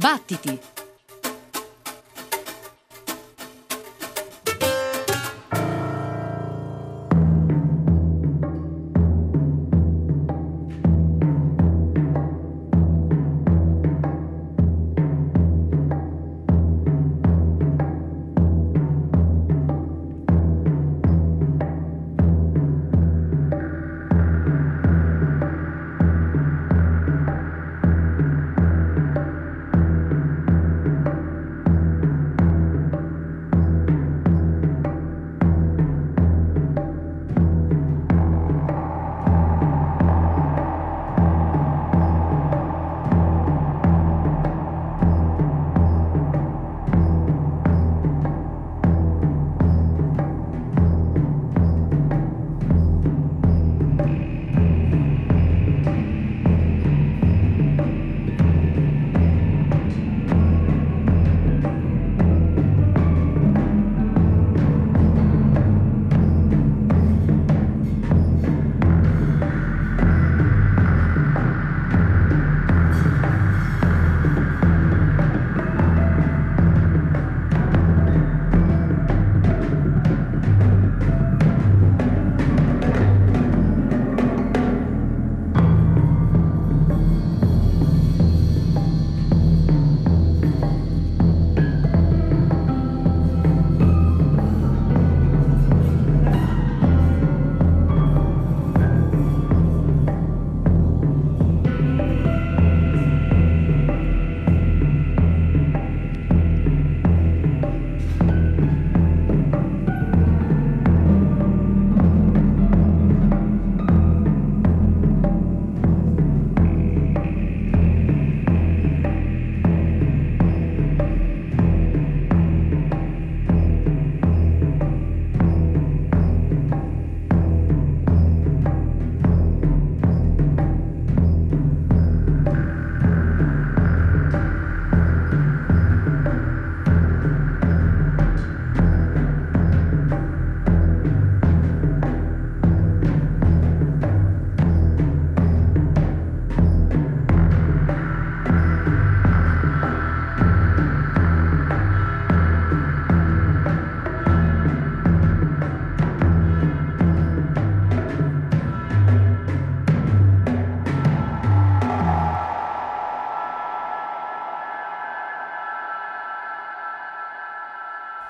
Battiti!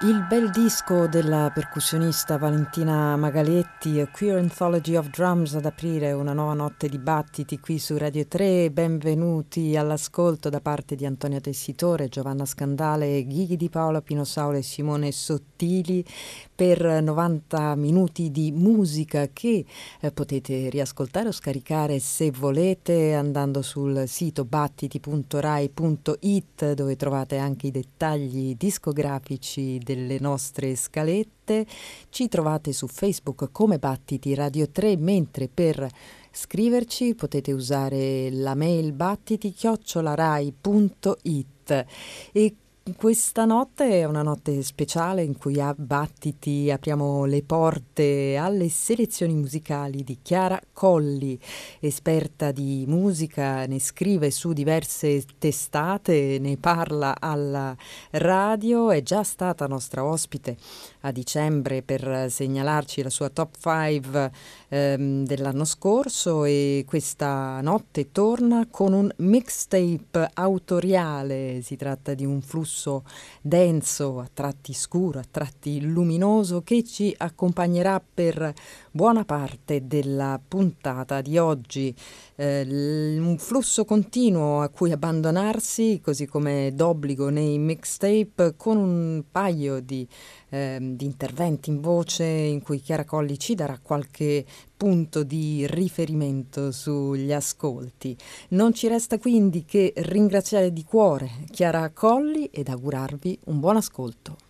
Il bel disco della percussionista Valentina Magaletti, Queer Anthology of Drums, ad aprire una nuova notte di battiti qui su Radio 3. Benvenuti all'ascolto da parte di Antonia Tessitore, Giovanna Scandale, Ghighi di Paola Pinosaula e Simone Sottili per 90 minuti di musica che eh, potete riascoltare o scaricare se volete andando sul sito battiti.rai.it dove trovate anche i dettagli discografici delle nostre scalette. Ci trovate su Facebook come Battiti Radio 3, mentre per scriverci potete usare la mail battiti chiocciolarai.it e questa notte è una notte speciale in cui a Battiti apriamo le porte alle selezioni musicali di Chiara Colli, esperta di musica, ne scrive su diverse testate, ne parla alla radio, è già stata nostra ospite a dicembre per segnalarci la sua top 5 ehm, dell'anno scorso e questa notte torna con un mixtape autoriale, si tratta di un flusso denso, a tratti scuro, a tratti luminoso che ci accompagnerà per buona parte della puntata di oggi. Eh, un flusso continuo a cui abbandonarsi, così come d'obbligo nei mixtape, con un paio di eh, di interventi in voce in cui Chiara Colli ci darà qualche punto di riferimento sugli ascolti. Non ci resta quindi che ringraziare di cuore Chiara Colli ed augurarvi un buon ascolto.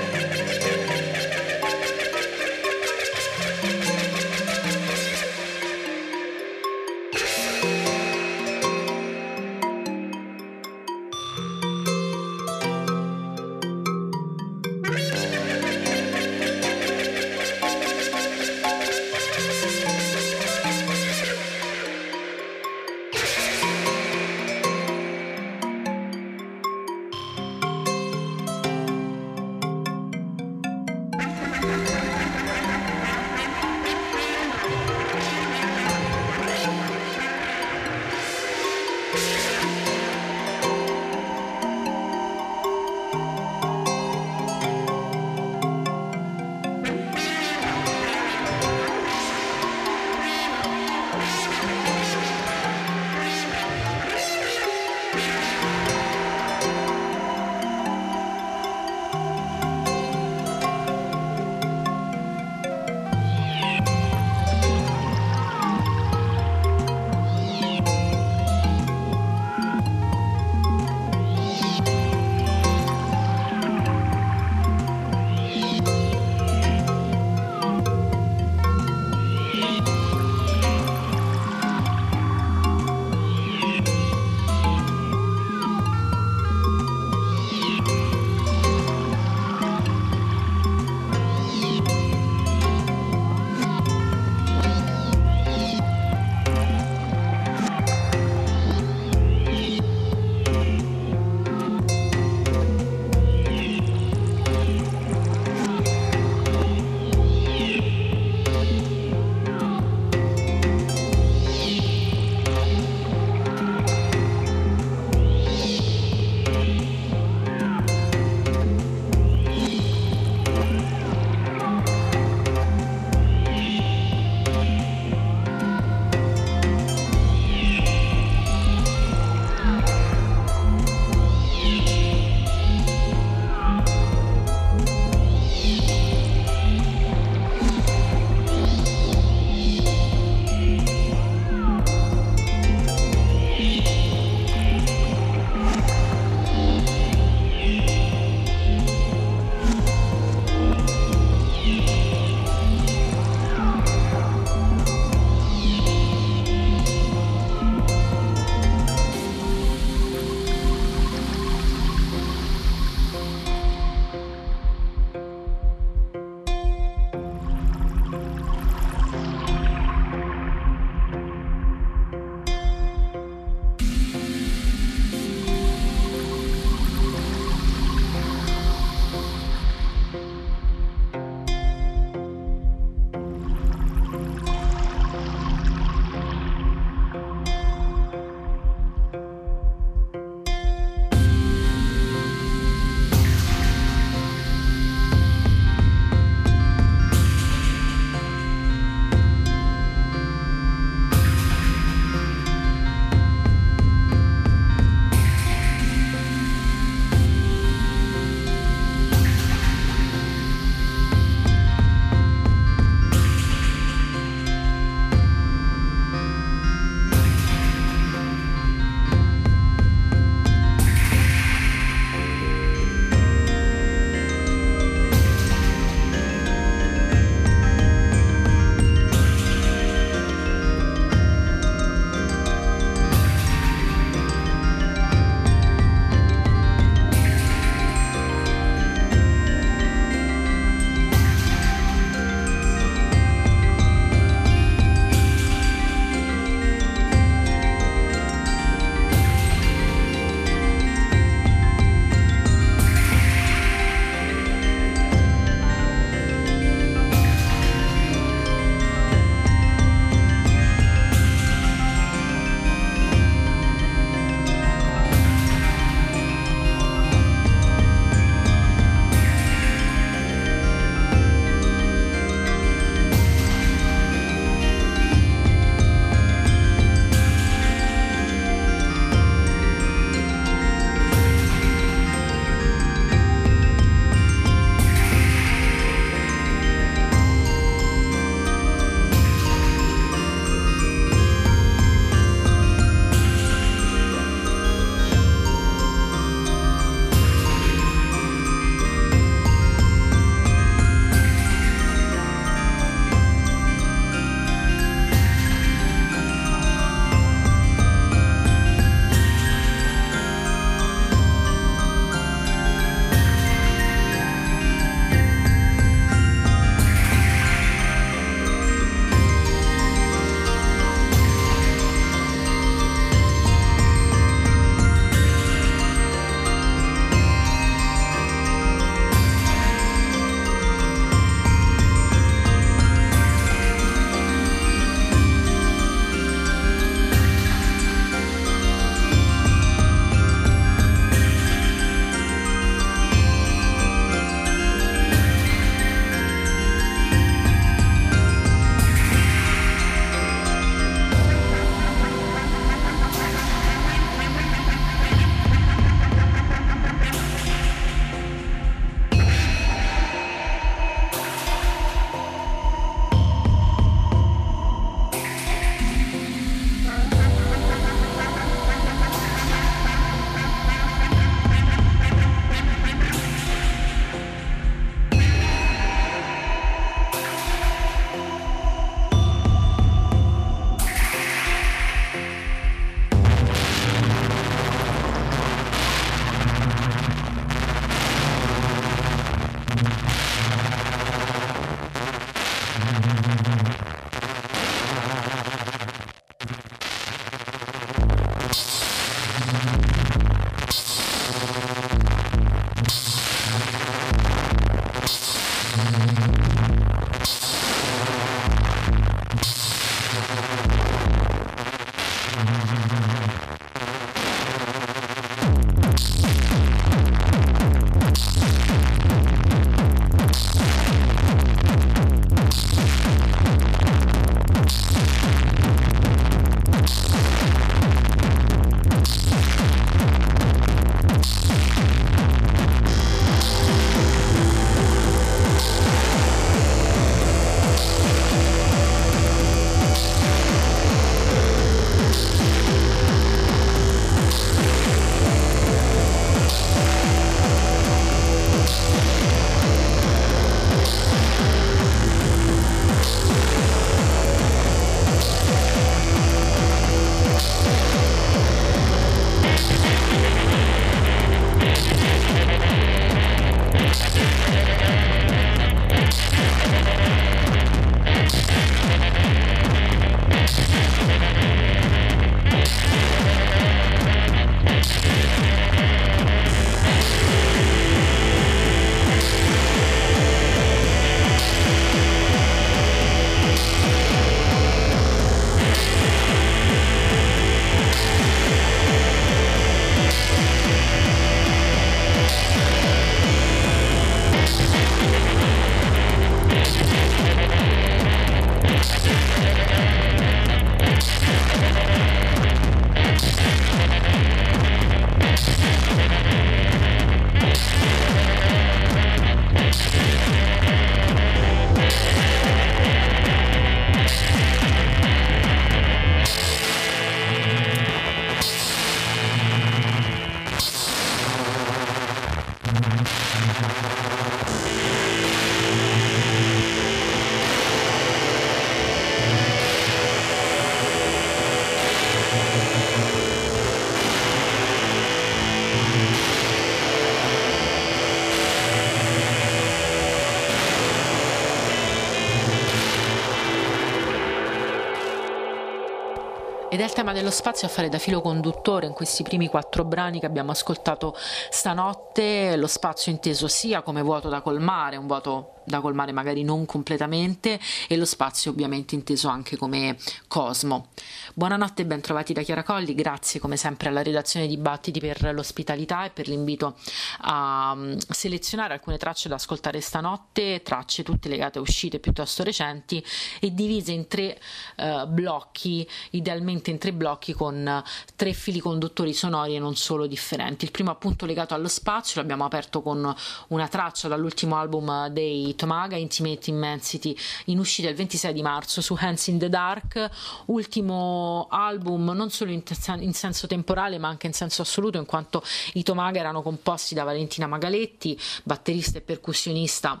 Il tema dello spazio a fare da filo conduttore in questi primi quattro brani che abbiamo ascoltato stanotte, lo spazio inteso sia come vuoto da colmare, un vuoto da colmare magari non completamente e lo spazio ovviamente inteso anche come cosmo. Buonanotte e ben trovati da Chiara Colli, grazie come sempre alla redazione di Battiti per l'ospitalità e per l'invito a mm, selezionare alcune tracce da ascoltare stanotte, tracce tutte legate a uscite piuttosto recenti e divise in tre uh, blocchi, idealmente in tre blocchi con tre fili conduttori sonori e non solo differenti. Il primo appunto legato allo spazio, l'abbiamo aperto con una traccia dall'ultimo album dei Tomaga Intimate Immensity in uscita il 26 di marzo su Hands in the Dark, ultimo album non solo in, in senso temporale ma anche in senso assoluto in quanto i Tomaga erano composti da Valentina Magaletti, batterista e percussionista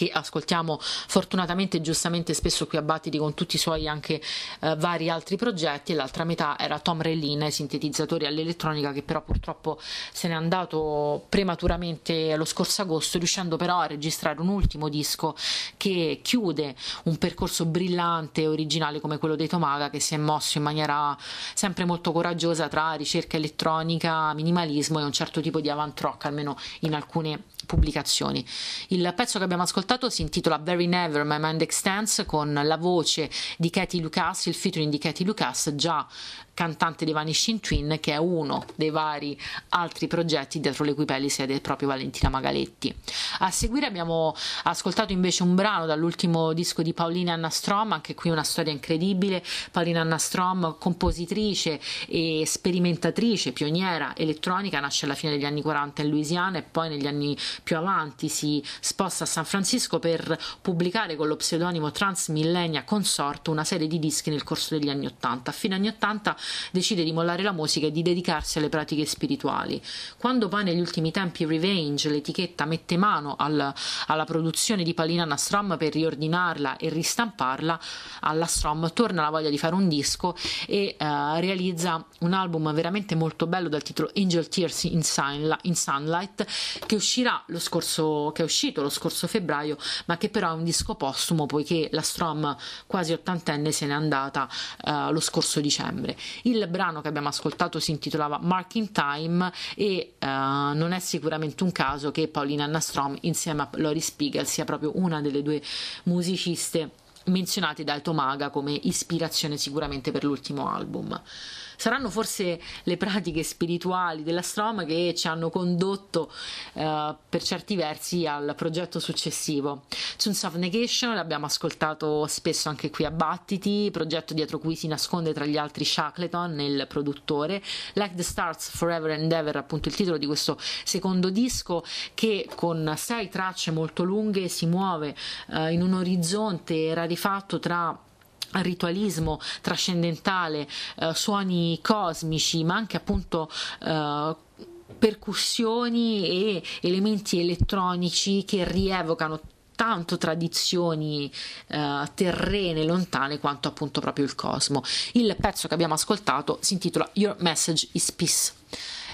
che ascoltiamo fortunatamente e giustamente spesso qui a Battiti con tutti i suoi anche eh, vari altri progetti e l'altra metà era Tom Rellin ai sintetizzatori all'elettronica che però purtroppo se n'è andato prematuramente lo scorso agosto riuscendo però a registrare un ultimo disco che chiude un percorso brillante e originale come quello dei Tomaga che si è mosso in maniera sempre molto coraggiosa tra ricerca elettronica, minimalismo e un certo tipo di avant rock almeno in alcune pubblicazioni. Il pezzo che abbiamo ascoltato si intitola Very Never My Mind Extends con la voce di Katie Lucas, il featuring di Katie Lucas già cantante dei Vanishing Twin, che è uno dei vari altri progetti dietro le cui pelli siede proprio Valentina Magaletti. A seguire abbiamo ascoltato invece un brano dall'ultimo disco di Paolina Anna Strom, anche qui una storia incredibile. Paolina Anna Strom, compositrice e sperimentatrice, pioniera elettronica, nasce alla fine degli anni 40 in Louisiana e poi negli anni più avanti si sposta a San Francisco per pubblicare con lo pseudonimo Transmillenia Consort una serie di dischi nel corso degli anni 80. A fine anni 80 decide di mollare la musica e di dedicarsi alle pratiche spirituali. Quando poi negli ultimi tempi Revenge, l'etichetta, mette mano al, alla produzione di Palina Nastrom per riordinarla e ristamparla, alla Strom torna la voglia di fare un disco e uh, realizza un album veramente molto bello dal titolo Angel Tears in, in Sunlight che scorso che è uscito lo scorso febbraio ma che però è un disco postumo poiché la Strom quasi ottantenne se n'è andata uh, lo scorso dicembre il brano che abbiamo ascoltato si intitolava Marking Time e uh, non è sicuramente un caso che Paulina Annastrom insieme a Lori Spiegel sia proprio una delle due musiciste menzionate da Tomaga come ispirazione sicuramente per l'ultimo album. Saranno forse le pratiche spirituali della Strom che ci hanno condotto eh, per certi versi al progetto successivo. Tunes of Negation l'abbiamo ascoltato spesso anche qui a Battiti, progetto dietro cui si nasconde tra gli altri Shackleton nel produttore. Like the Stars Forever and Ever, appunto il titolo di questo secondo disco che con sei tracce molto lunghe si muove eh, in un orizzonte rarifatto tra ritualismo trascendentale, eh, suoni cosmici, ma anche appunto eh, percussioni e elementi elettronici che rievocano tanto tradizioni eh, terrene lontane quanto appunto proprio il cosmo. Il pezzo che abbiamo ascoltato si intitola Your Message is Peace.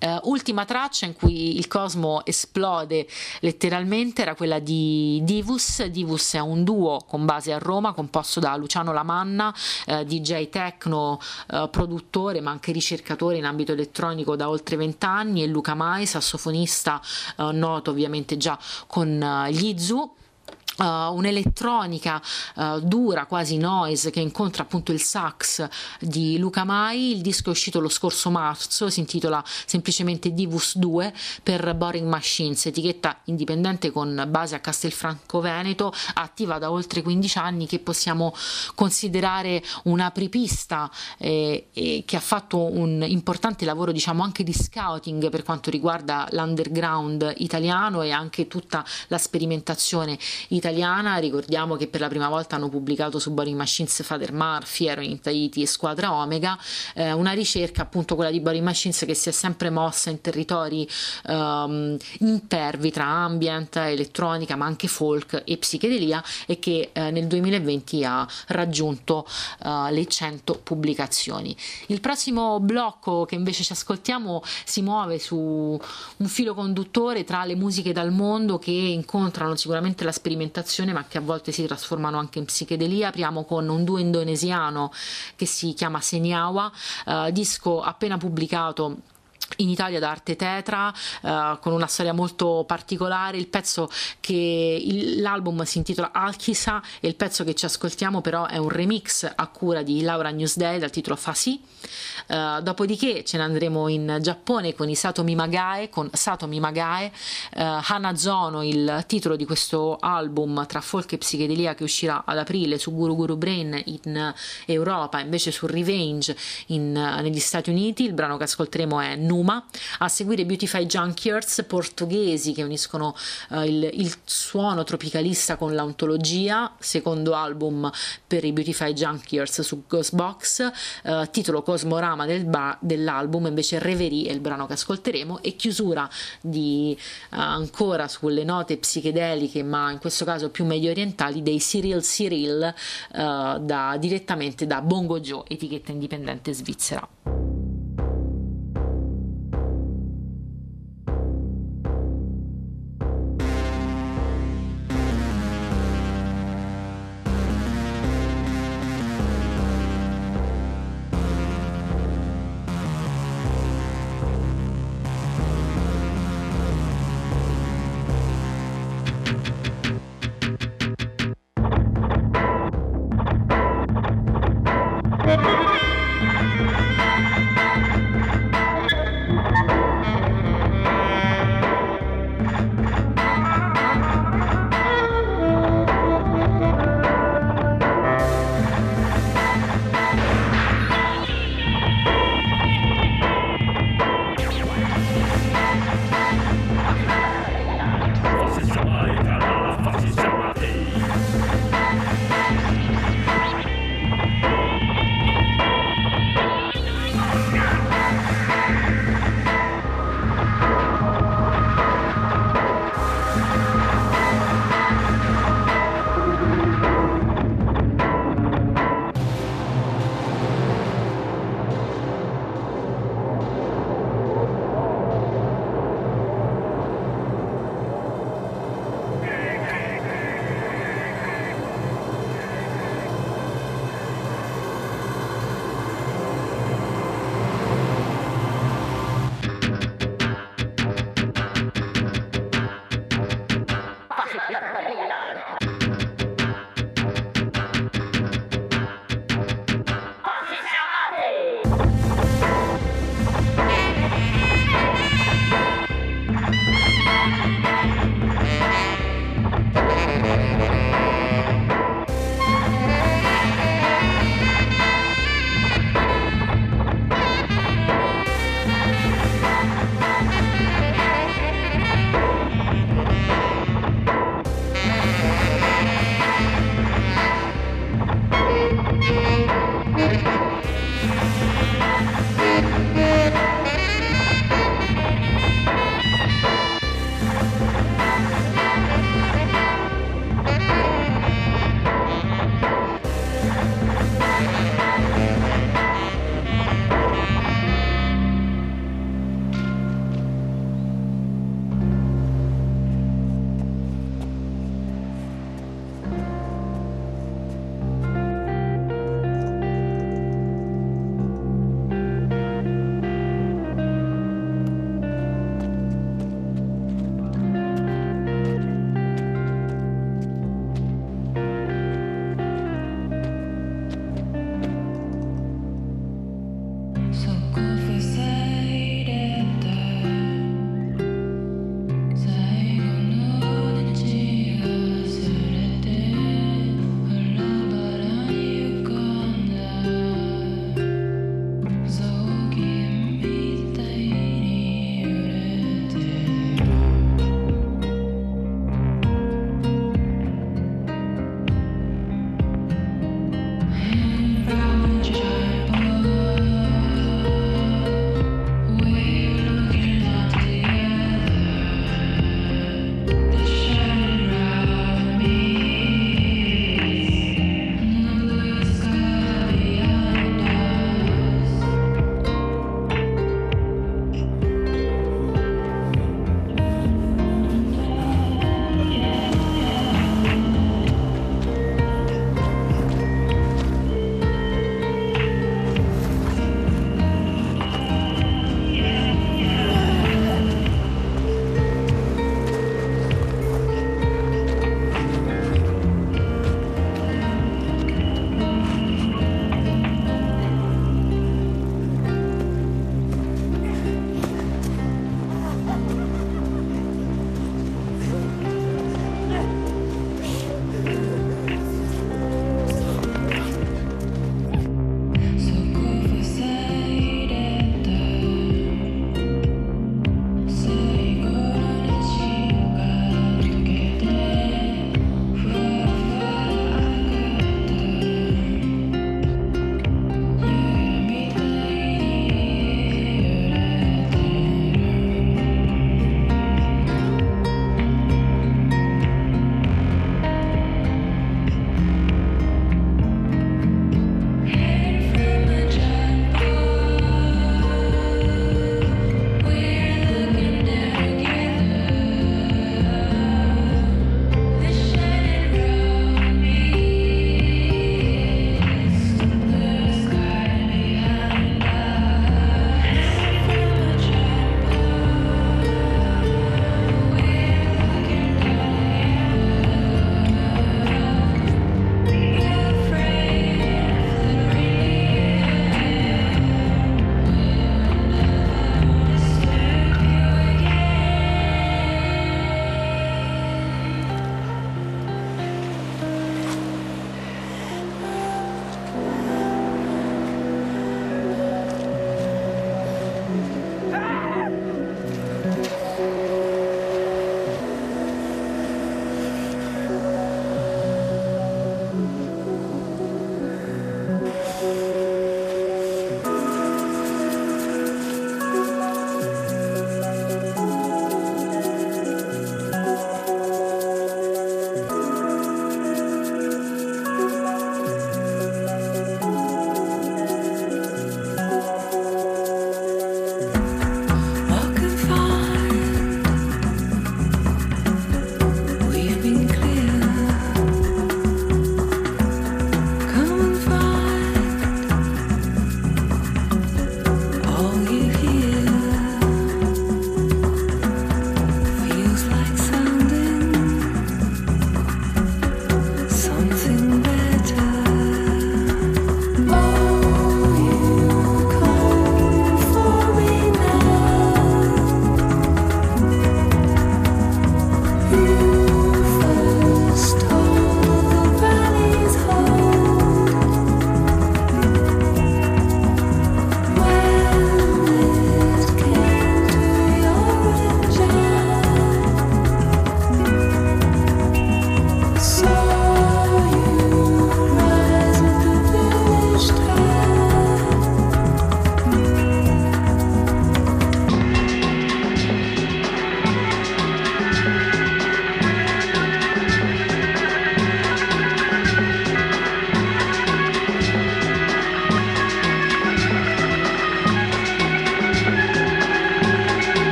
Uh, ultima traccia in cui il cosmo esplode letteralmente era quella di Divus. Divus è un duo con base a Roma composto da Luciano Lamanna, uh, DJ tecno, uh, produttore ma anche ricercatore in ambito elettronico da oltre vent'anni e Luca Mai, sassofonista noto ovviamente già con gli Zoo Uh, un'elettronica uh, dura, quasi noise, che incontra appunto il sax di Luca Mai. Il disco è uscito lo scorso marzo, si intitola semplicemente Divus 2 per Boring Machines, etichetta indipendente con base a Castelfranco Veneto, attiva da oltre 15 anni, che possiamo considerare un'apripista eh, eh, che ha fatto un importante lavoro, diciamo, anche di scouting per quanto riguarda l'underground italiano e anche tutta la sperimentazione italiana italiana, ricordiamo che per la prima volta hanno pubblicato su Boring Machines Father Murphy, Ero in Tahiti e Squadra Omega, eh, una ricerca appunto quella di Boring Machines che si è sempre mossa in territori um, impervi tra ambient, elettronica ma anche folk e psichedelia e che eh, nel 2020 ha raggiunto uh, le 100 pubblicazioni. Il prossimo blocco che invece ci ascoltiamo si muove su un filo conduttore tra le musiche dal mondo che incontrano sicuramente la sperimentazione sperimentazione ma che a volte si trasformano anche in psichedelia. Apriamo con un duo indonesiano che si chiama Senyawa, uh, disco appena pubblicato in Italia da Arte Tetra uh, con una storia molto particolare il pezzo che il, l'album si intitola Alchisa e il pezzo che ci ascoltiamo però è un remix a cura di Laura Newsday dal titolo Fasi uh, dopodiché ce ne andremo in Giappone con i Satomi Magae con Satomi Magae. Uh, Hanazono il titolo di questo album tra folk e psichedelia che uscirà ad aprile su Guru Guru Brain in Europa invece su Revenge in, negli Stati Uniti. Il brano che ascolteremo è Numa a seguire Beautify Junkiers portoghesi che uniscono uh, il, il, suono tropicalista con l'antologia, secondo album per i Beautify Junkiers su Ghostbox, uh, titolo Cosmorama del ba- dell'album, invece Reverie è il brano che ascolteremo e chiusura di uh, ancora sulle note psichedeliche ma in questo caso più medio orientali dei Cyril Cyril da, direttamente da Bongo Joe, etichetta indipendente svizzera.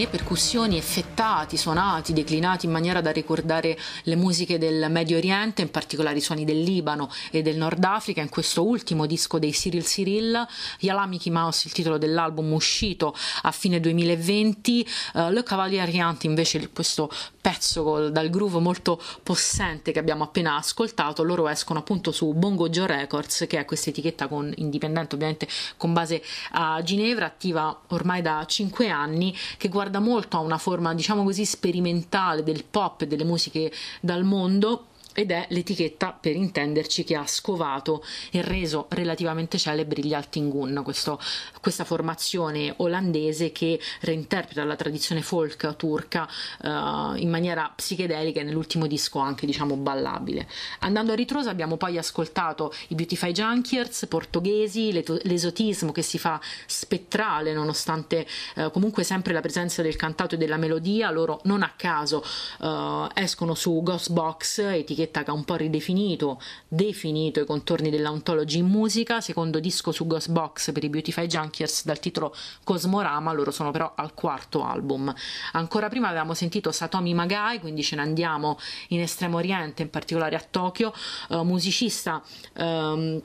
E percussioni effettati, suonati, declinati in maniera da ricordare le musiche del Medio Oriente, in particolare i suoni del Libano e del Nord Africa. In questo ultimo disco dei Cyril Cyril, Yala Mickey Mouse, il titolo dell'album uscito a fine 2020, uh, eh, Le Cavalier Riant invece questo pezzo dal groove molto possente che abbiamo appena ascoltato, loro escono appunto su Bongo Joe Records, che è questa etichetta con, indipendente ovviamente con base a Ginevra, attiva ormai da 5 anni, che guarda molto a una forma diciamo così sperimentale del pop e delle musiche dal mondo ed è l'etichetta per intenderci che ha scovato e reso relativamente celebri gli Altingun, questo, questa formazione olandese che reinterpreta la tradizione folk turca uh, in maniera psichedelica e nell'ultimo disco anche diciamo ballabile. Andando a ritroso abbiamo poi ascoltato i Beautify Junkiers portoghesi, l'esotismo che si fa spettrale nonostante uh, comunque sempre la presenza del cantato e della melodia, loro non a caso uh, escono su Ghost Box, etichetta etichetta che ha un po' ridefinito, definito i contorni dell'ontology in musica, secondo disco su Ghostbox per i Beautify Junkiers dal titolo Cosmorama, loro sono però al quarto album. Ancora prima avevamo sentito Satomi Magai, quindi ce ne andiamo in Estremo Oriente, in particolare a Tokyo, uh, musicista um,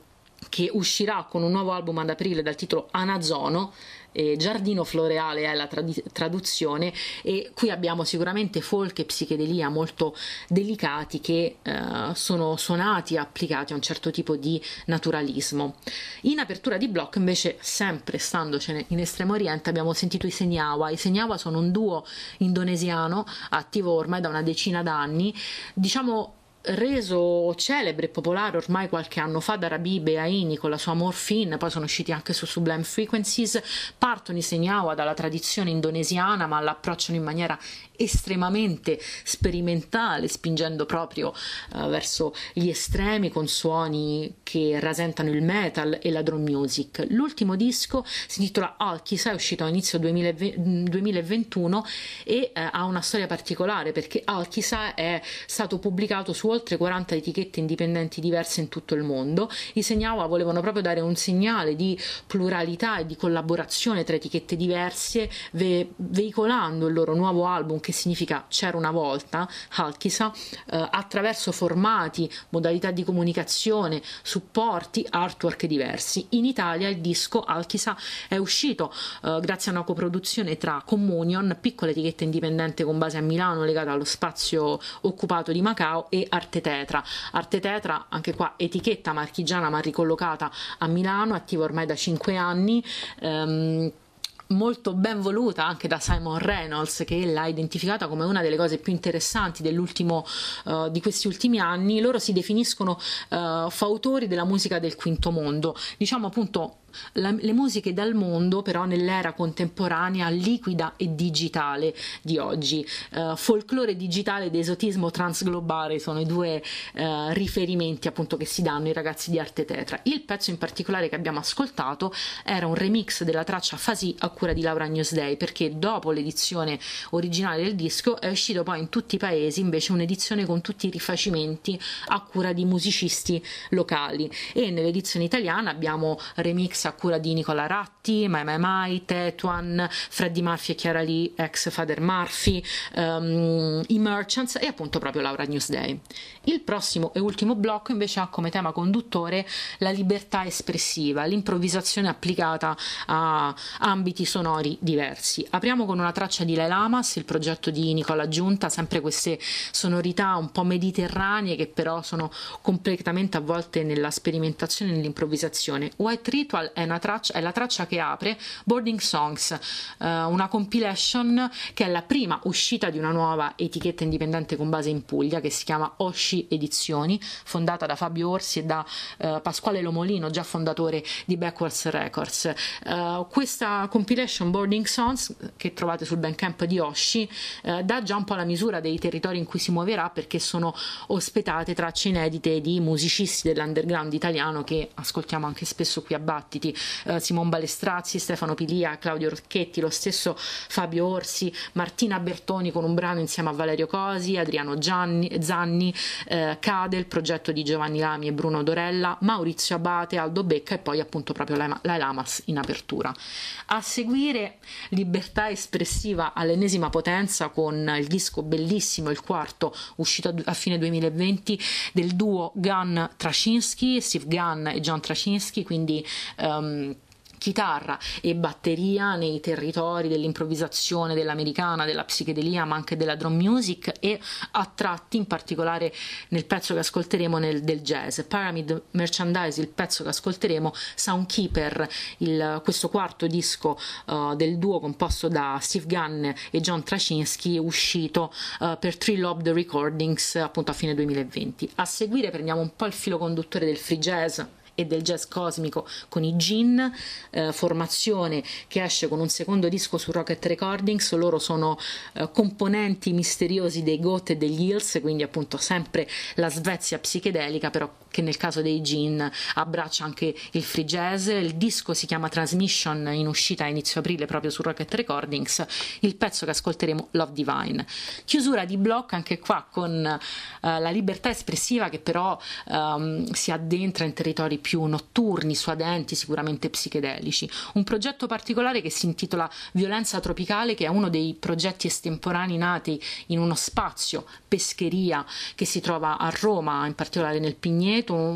che uscirà con un nuovo album ad aprile dal titolo Anazono eh, giardino floreale è la trad- traduzione e qui abbiamo sicuramente folk e psichedelia molto delicati che eh, sono suonati e applicati a un certo tipo di naturalismo. In apertura di blocco invece sempre standocene in Estremo Oriente abbiamo sentito i Senyawa. I Senyawa sono un duo indonesiano attivo ormai da una decina d'anni, diciamo reso celebre e popolare ormai qualche anno fa da Rabi Beaini con la sua Morphine, poi sono usciti anche su Sublime Frequencies, partono i Senyawa dalla tradizione indonesiana ma l'approcciano in maniera estremamente sperimentale, spingendo proprio uh, verso gli estremi con suoni che rasentano il metal e la drum music. L'ultimo disco si intitola Alkisa, è uscito a inizio 2020, 2021 e uh, ha una storia particolare perché Alkisa è stato pubblicato su oltre 40 etichette indipendenti diverse in tutto il mondo. I Senyawa volevano proprio dare un segnale di pluralità e di collaborazione tra etichette diverse, ve- veicolando il loro nuovo album che significa c'era una volta, Halkisa, eh, attraverso formati, modalità di comunicazione, supporti, artwork diversi. In Italia il disco Halkisa è uscito eh, grazie a una coproduzione tra Communion, piccola etichetta indipendente con base a Milano legata allo spazio occupato di Macao, e Arte Tetra. Arte Tetra, anche qua etichetta marchigiana ma ricollocata a Milano, attiva ormai da 5 anni. Ehm, molto ben voluta anche da Simon Reynolds che l'ha identificata come una delle cose più interessanti uh, di questi ultimi anni loro si definiscono uh, fautori della musica del quinto mondo diciamo appunto la, le musiche dal mondo però nell'era contemporanea liquida e digitale di oggi. Uh, folklore digitale ed esotismo transglobale sono i due uh, riferimenti appunto che si danno i ragazzi di Arte Tetra. Il pezzo in particolare che abbiamo ascoltato era un remix della traccia Fasi a cura di Laura Newsday perché dopo l'edizione originale del disco è uscito poi in tutti i paesi invece un'edizione con tutti i rifacimenti a cura di musicisti locali e nell'edizione italiana abbiamo remix a cura di Nicola Ratti, Mai Mai Mai, Tetuan, Freddie Murphy e Chiara Lee, ex Father Murphy, um, i Merchants e appunto proprio Laura Newsday. Il prossimo e ultimo blocco invece ha come tema conduttore la libertà espressiva, l'improvvisazione applicata a ambiti sonori diversi. Apriamo con una traccia di Lamas, il progetto di Nicola Giunta, sempre queste sonorità un po' mediterranee che però sono completamente avvolte nella sperimentazione e nell'improvvisazione. White Ritual è, traccia, è la traccia che apre Boarding Songs, eh, una compilation che è la prima uscita di una nuova etichetta indipendente con base in Puglia che si chiama Edizioni, fondata da Fabio Orsi e da eh, Pasquale Lomolino, già fondatore di Backwards Records. Uh, questa compilation Boarding Songs che trovate sul Bandcamp di Osci uh, dà già un po' la misura dei territori in cui si muoverà perché sono ospitate tracce inedite di musicisti dell'underground italiano che ascoltiamo anche spesso qui a Batti ospiti eh, Simon Balestrazzi, Stefano Pilia, Claudio Rocchetti, lo stesso Fabio Orsi, Martina Bertoni con un brano insieme a Valerio Cosi, Adriano Gianni, Zanni, eh, Cade, il progetto di Giovanni Lami e Bruno Dorella, Maurizio Abate, Aldo Becca e poi appunto proprio la, la Lamas in apertura. A seguire Libertà espressiva all'ennesima potenza con il disco bellissimo, il quarto, uscito a fine 2020, del duo Gunn Trashinsky, Steve Gunn e John Trashinsky, quindi um, chitarra e batteria nei territori dell'improvvisazione dell'americana, della psichedelia, ma anche della drum music e a tratti in particolare nel pezzo che ascolteremo nel, del jazz. Pyramid Merchandise, il pezzo che ascolteremo, Soundkeeper, il, questo quarto disco uh, del duo composto da Steve Gunn e John Tracinski, uscito uh, per Three Lobed Recordings appunto a fine 2020. A seguire prendiamo un po' il filo conduttore del free jazz e del jazz cosmico con i Gin, eh, formazione che esce con un secondo disco su Rocket Recordings, loro sono eh, componenti misteriosi dei Goth e degli Hills, quindi appunto sempre la Svezia psichedelica, però che nel caso dei Gin abbraccia anche il free jazz, il disco si chiama Transmission in uscita a inizio aprile proprio su Rocket Recordings, il pezzo che ascolteremo Love Divine. Chiusura di blocco anche qua con uh, la libertà espressiva che però um, si addentra in territori più notturni, suadenti, sicuramente psichedelici. Un progetto particolare che si intitola Violenza Tropicale che è uno dei progetti estemporanei nati in uno spazio, pescheria, che si trova a Roma, in particolare nel Pigneto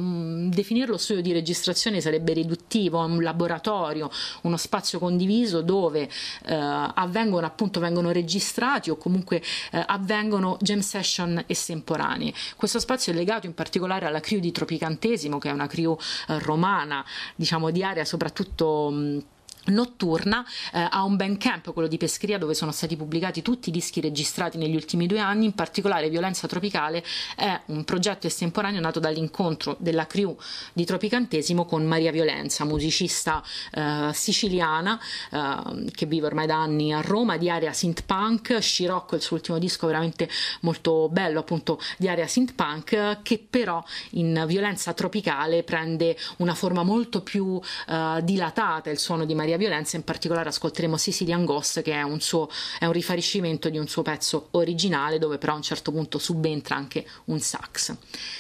definirlo studio di registrazione sarebbe riduttivo, un laboratorio, uno spazio condiviso dove eh, avvengono appunto vengono registrati o comunque eh, avvengono jam session estemporanee. Questo spazio è legato in particolare alla crew di Tropicantesimo, che è una crew romana, diciamo di area soprattutto notturna eh, ha un bandcamp quello di Pescheria dove sono stati pubblicati tutti i dischi registrati negli ultimi due anni. In particolare Violenza Tropicale è un progetto estemporaneo nato dall'incontro della crew di Tropicantesimo con Maria Violenza musicista eh, siciliana eh, che vive ormai da anni a Roma di area synth punk. Scirocco il suo ultimo disco veramente molto bello appunto di area synth punk che però in Violenza Tropicale prende una forma molto più eh, dilatata il suono di Maria Maria Violenza, in particolare ascolteremo Sicilian Ghost che è un, suo, è un rifariscimento di un suo pezzo originale dove però a un certo punto subentra anche un sax.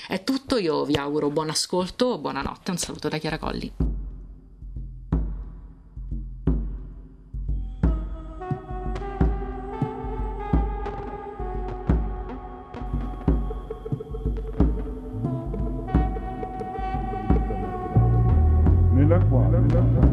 È tutto, io vi auguro buon ascolto, buonanotte, un saluto da Chiara Colli. nella quale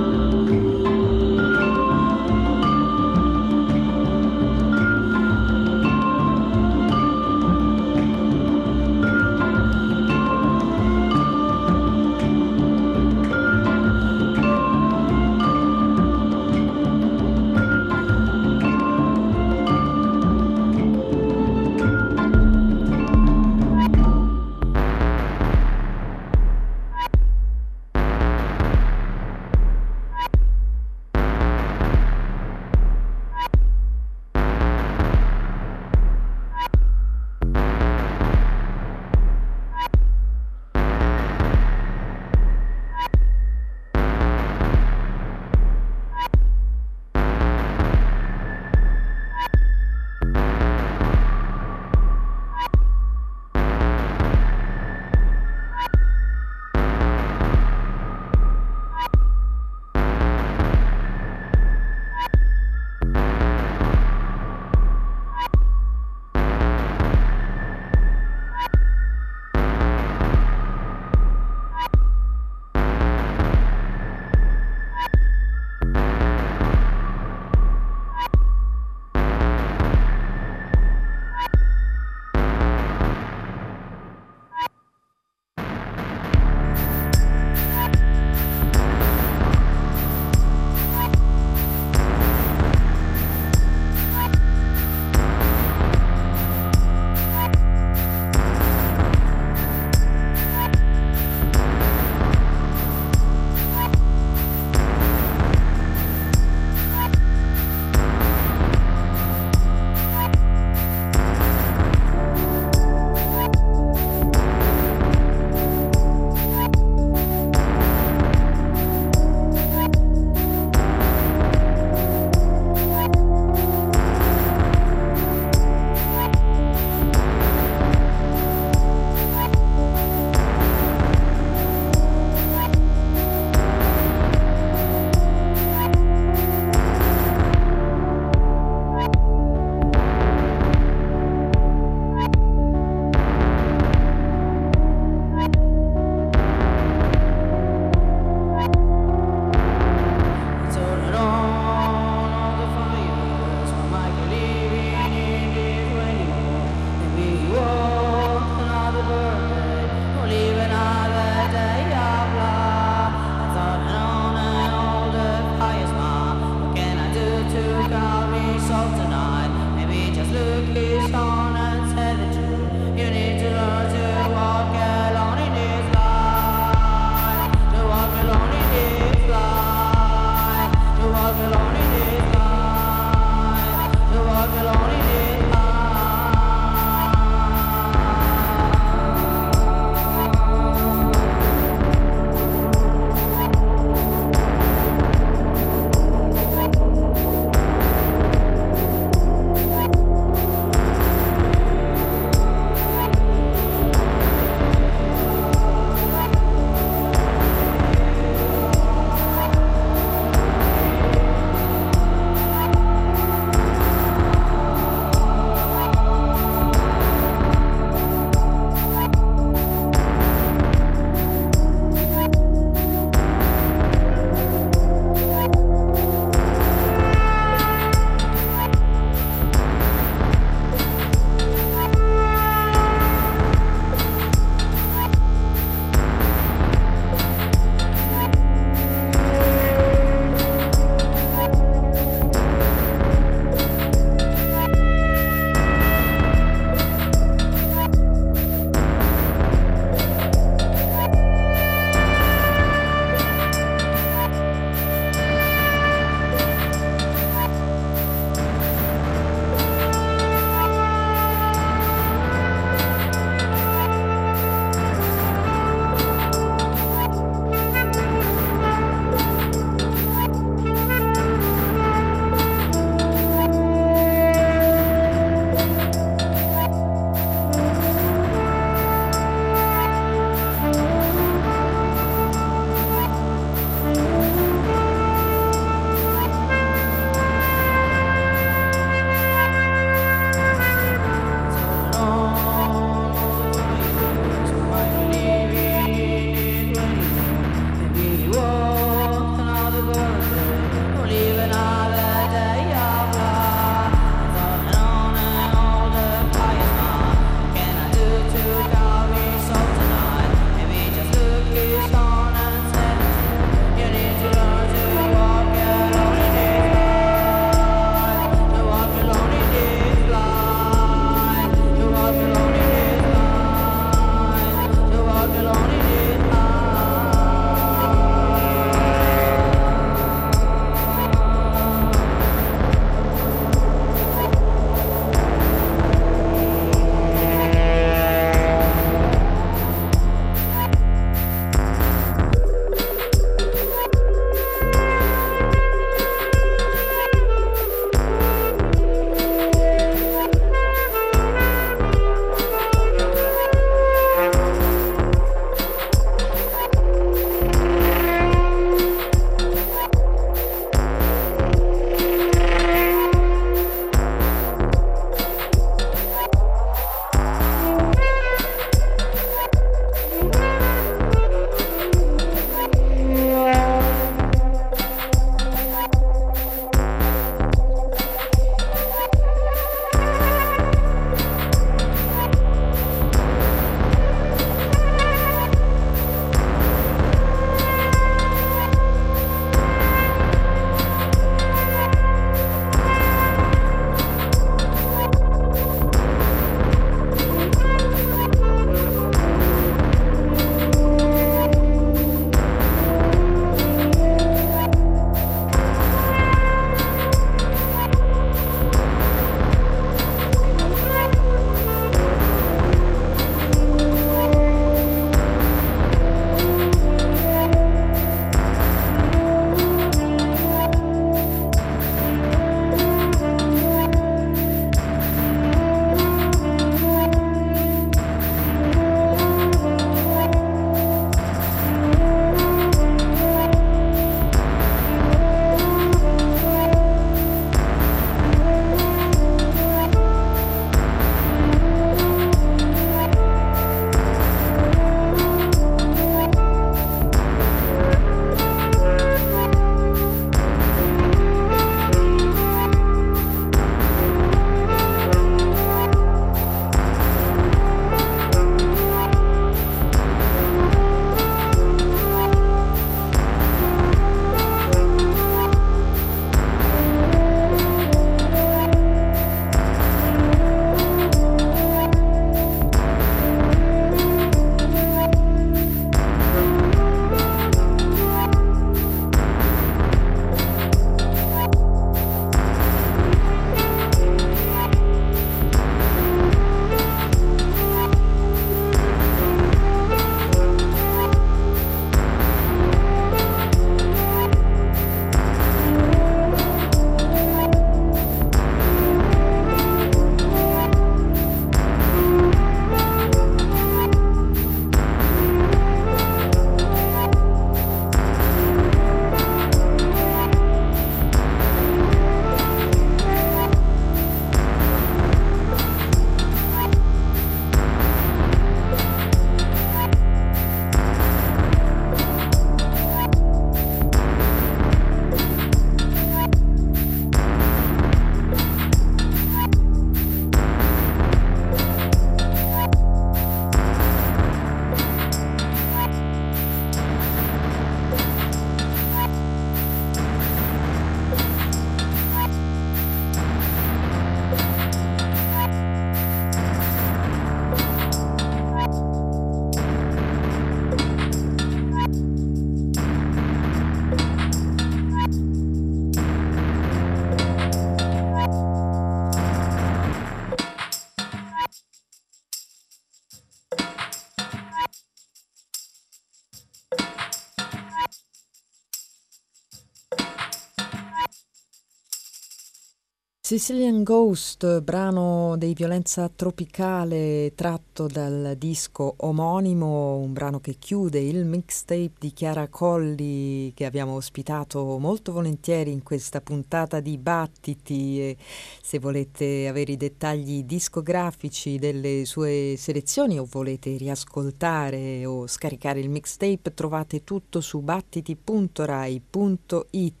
Sicilian Ghost, brano dei Violenza Tropicale tratto dal disco omonimo, un brano che chiude il mixtape di Chiara Colli che abbiamo ospitato molto volentieri in questa puntata di Battiti. E se volete avere i dettagli discografici delle sue selezioni o volete riascoltare o scaricare il mixtape trovate tutto su battiti.rai.it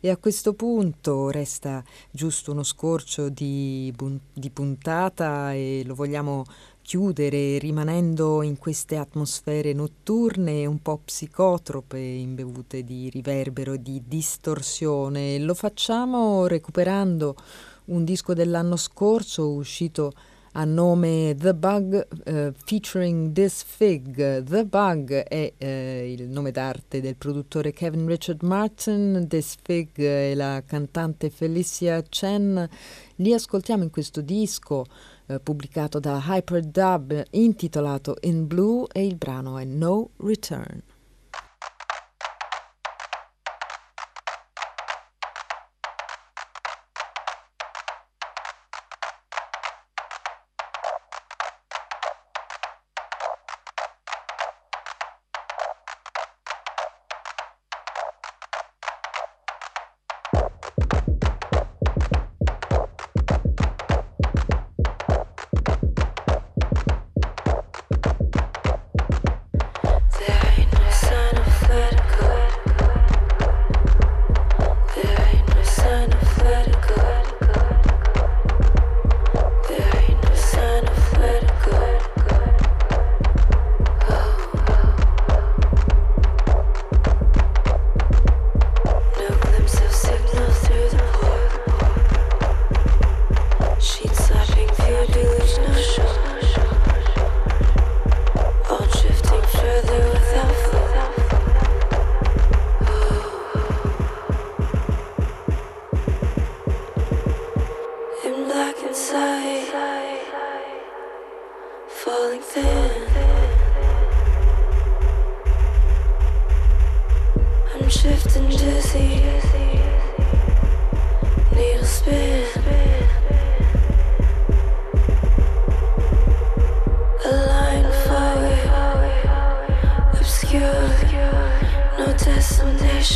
e a questo punto resta giusto uno scorcio di, di puntata e lo vogliamo chiudere rimanendo in queste atmosfere notturne un po' psicotrope, imbevute di riverbero, di distorsione. Lo facciamo recuperando un disco dell'anno scorso uscito a nome The Bug uh, featuring This Fig. The Bug è uh, il nome d'arte del produttore Kevin Richard Martin, This Fig è la cantante Felicia Chen. Li ascoltiamo in questo disco uh, pubblicato da Hyperdub intitolato In Blue e il brano è No Return.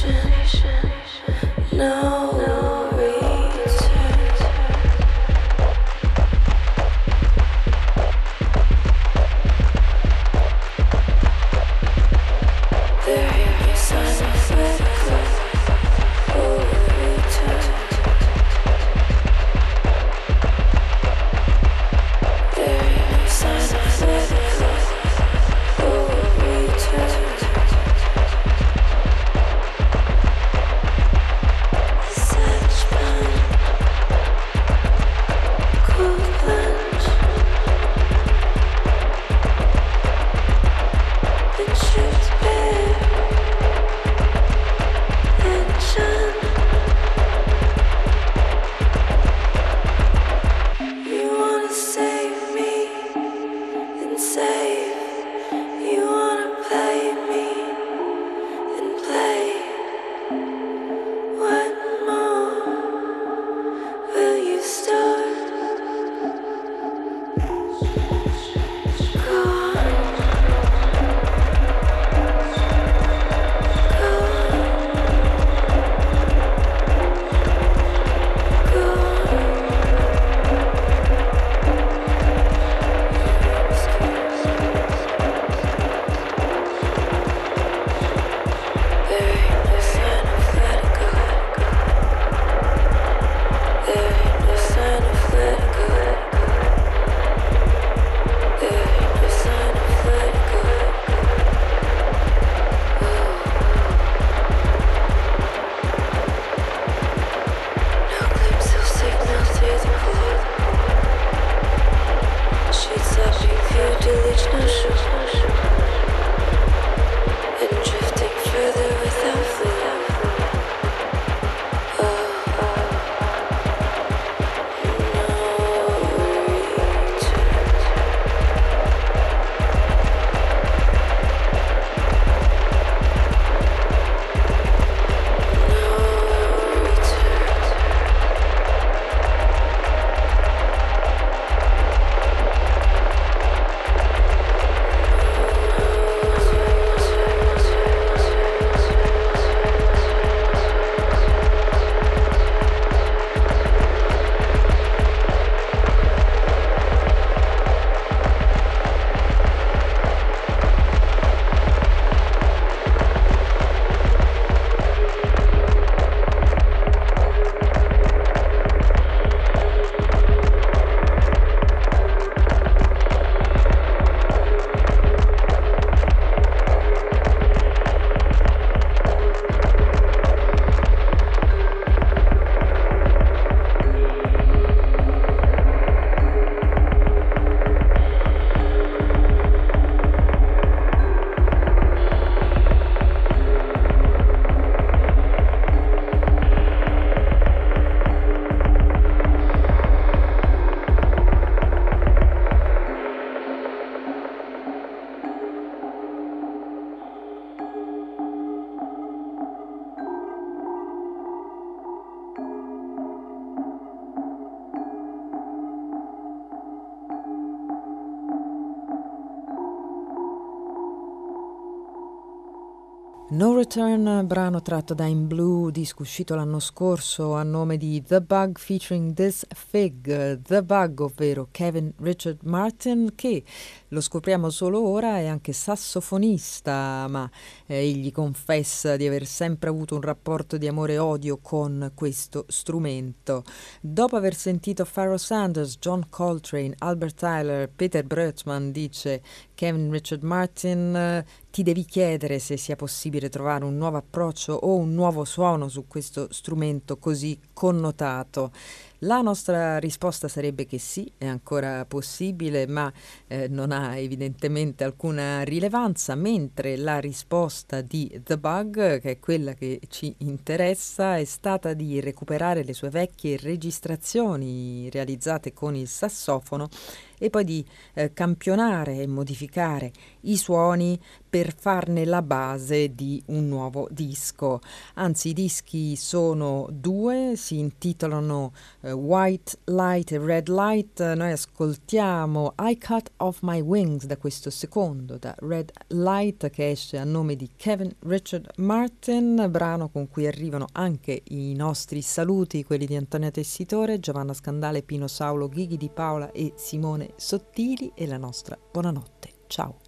ocean. Return, brano tratto da In Blue, disco uscito l'anno scorso a nome di The Bug featuring This Fig, The Bug, ovvero Kevin Richard Martin, che lo scopriamo solo ora è anche sassofonista, ma eh, egli confessa di aver sempre avuto un rapporto di amore e odio con questo strumento. Dopo aver sentito Pharoah Sanders, John Coltrane, Albert Tyler, Peter Brötzmann, dice Kevin Richard Martin ti devi chiedere se sia possibile trovare un nuovo approccio o un nuovo suono su questo strumento così connotato. La nostra risposta sarebbe che sì, è ancora possibile, ma eh, non ha evidentemente alcuna rilevanza, mentre la risposta di The Bug, che è quella che ci interessa, è stata di recuperare le sue vecchie registrazioni realizzate con il sassofono e poi di eh, campionare e modificare i suoni per farne la base di un nuovo disco. Anzi, i dischi sono due, si intitolano eh, White Light e Red Light. Noi ascoltiamo I Cut Off My Wings da questo secondo, da Red Light, che esce a nome di Kevin Richard Martin, brano con cui arrivano anche i nostri saluti, quelli di Antonia Tessitore, Giovanna Scandale, Pino Saulo, Ghighi di Paola e Simone sottili e la nostra buonanotte. Ciao.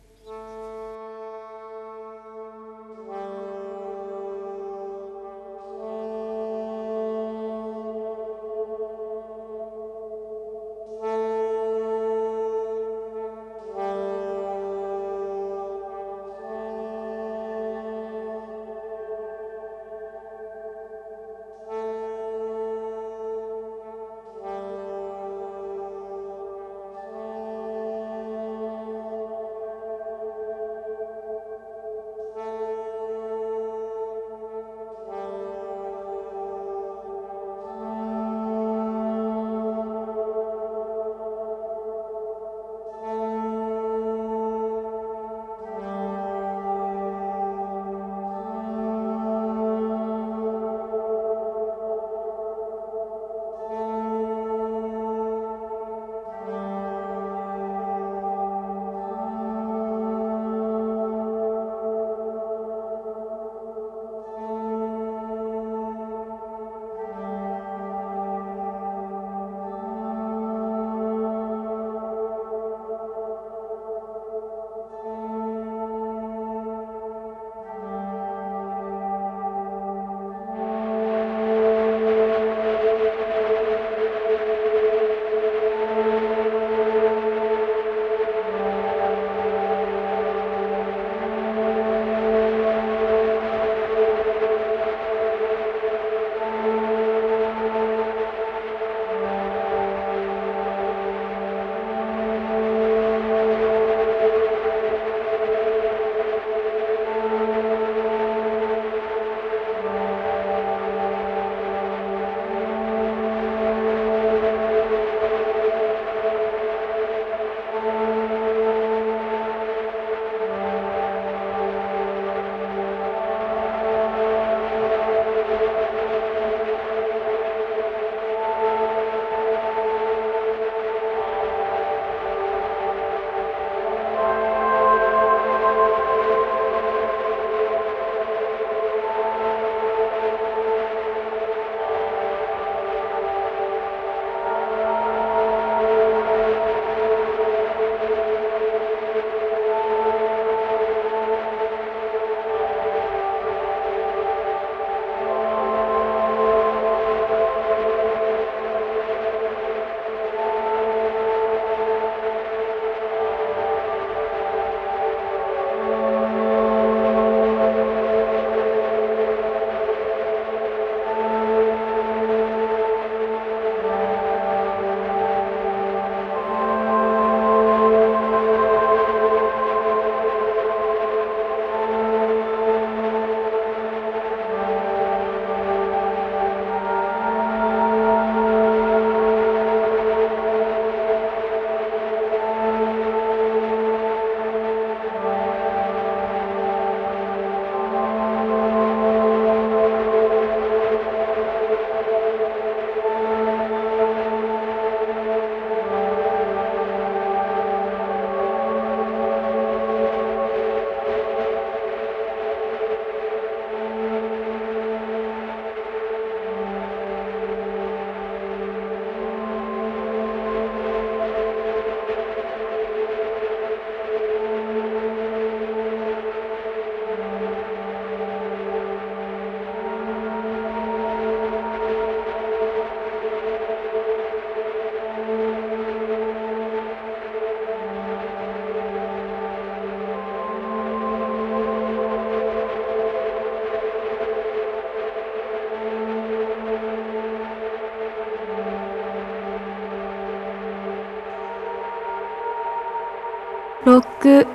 6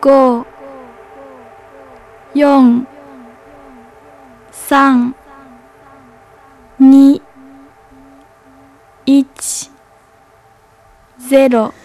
5 4 3 2 1 0, la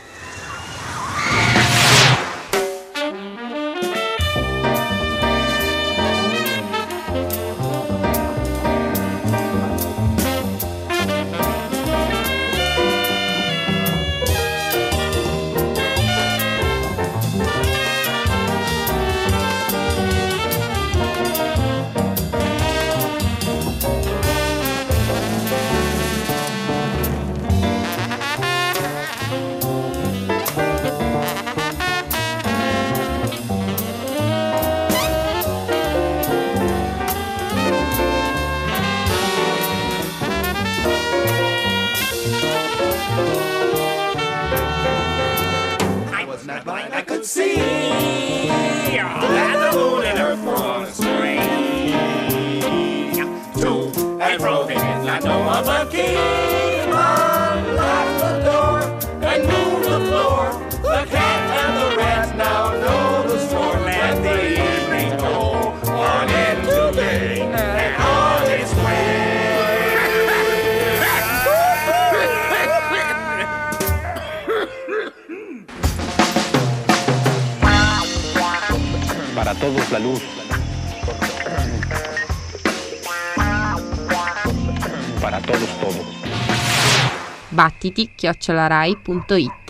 chiocciolarai.it